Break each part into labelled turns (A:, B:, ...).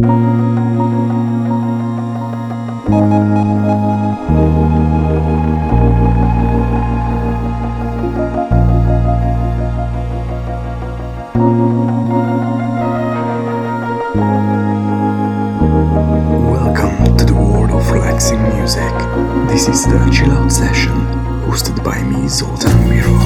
A: Welcome to the world of relaxing music. This is the Chill Out Session, hosted by me, Zoltan Miro.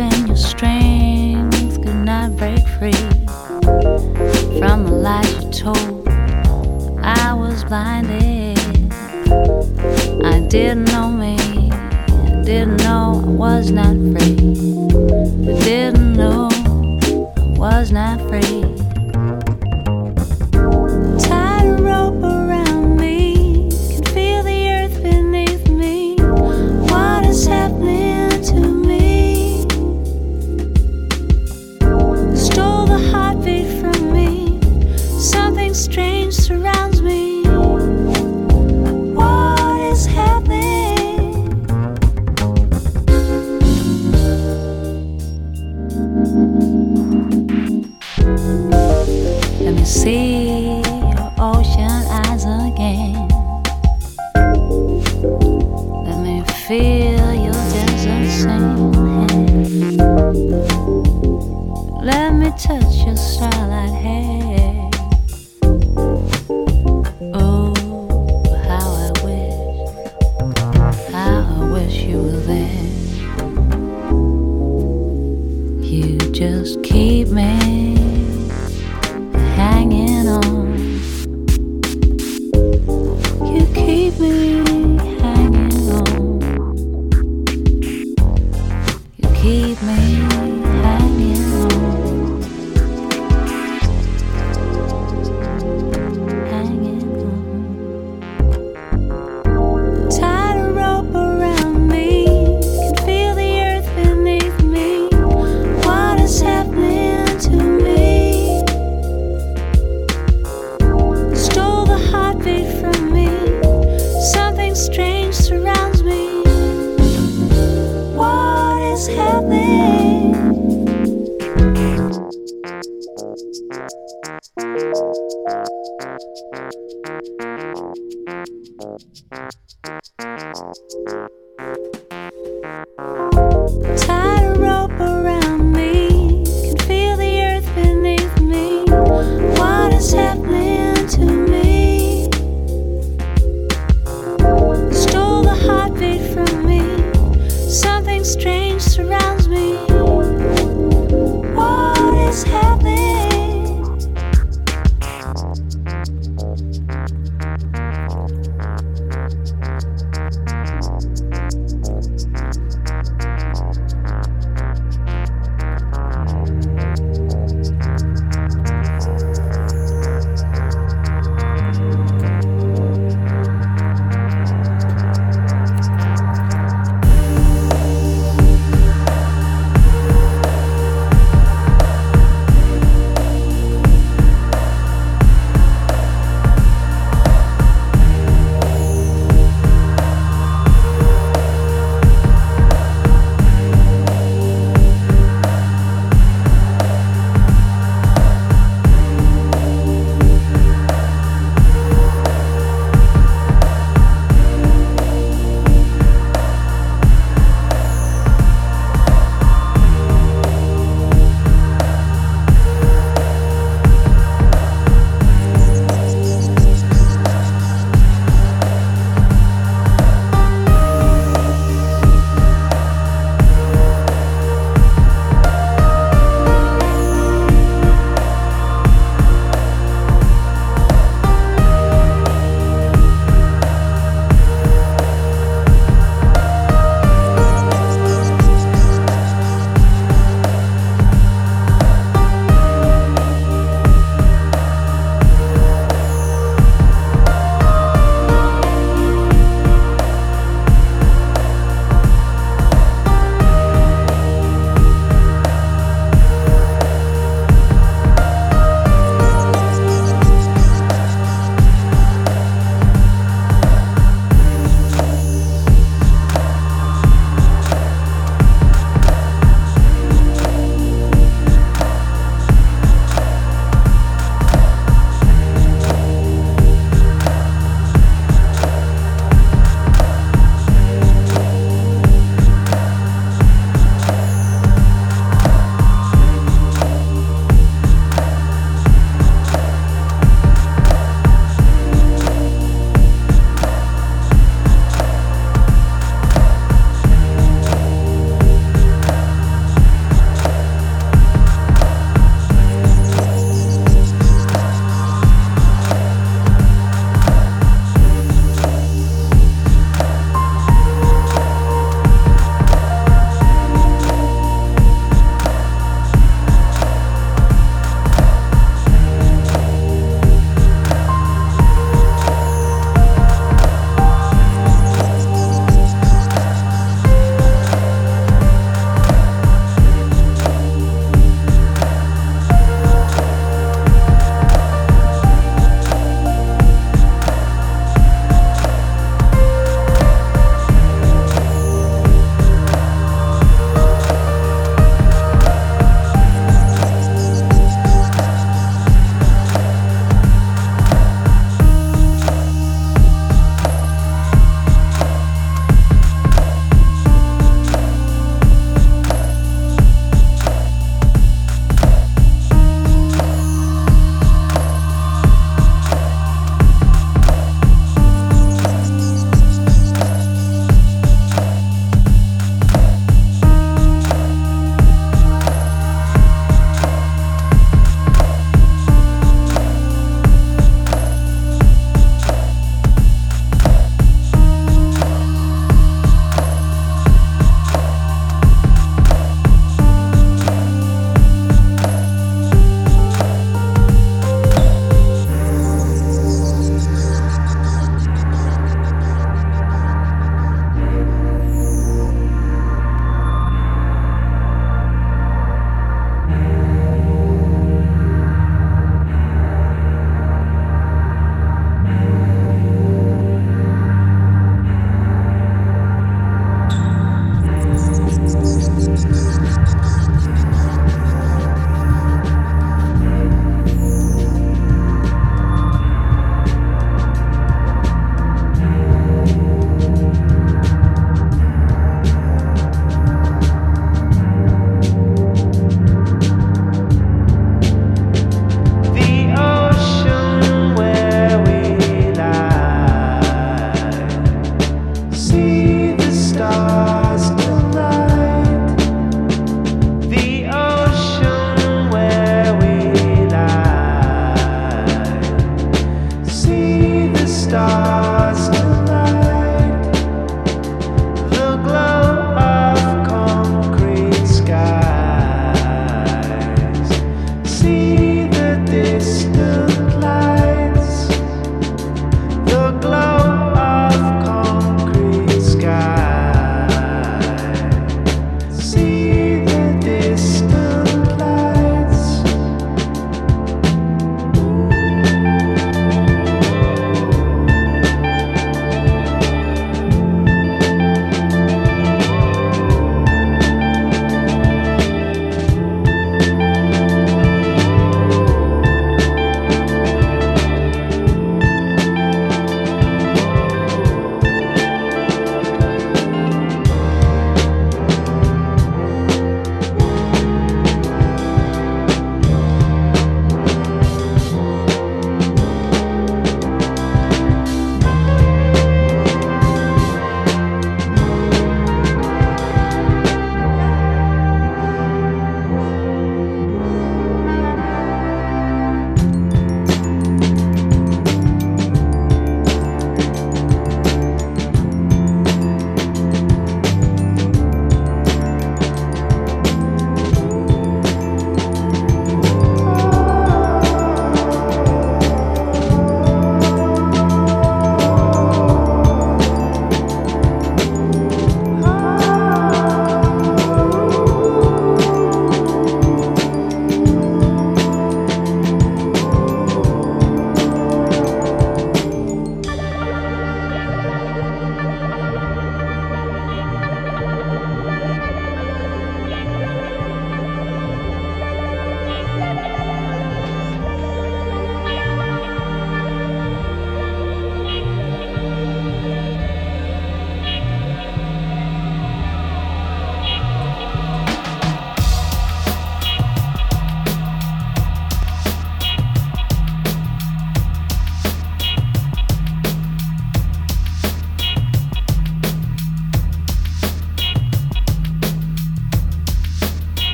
B: And your strings could not break free from the lies you told. I was blinded. I didn't know me. I didn't know I was not free. I didn't know I was not free. me.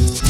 B: you.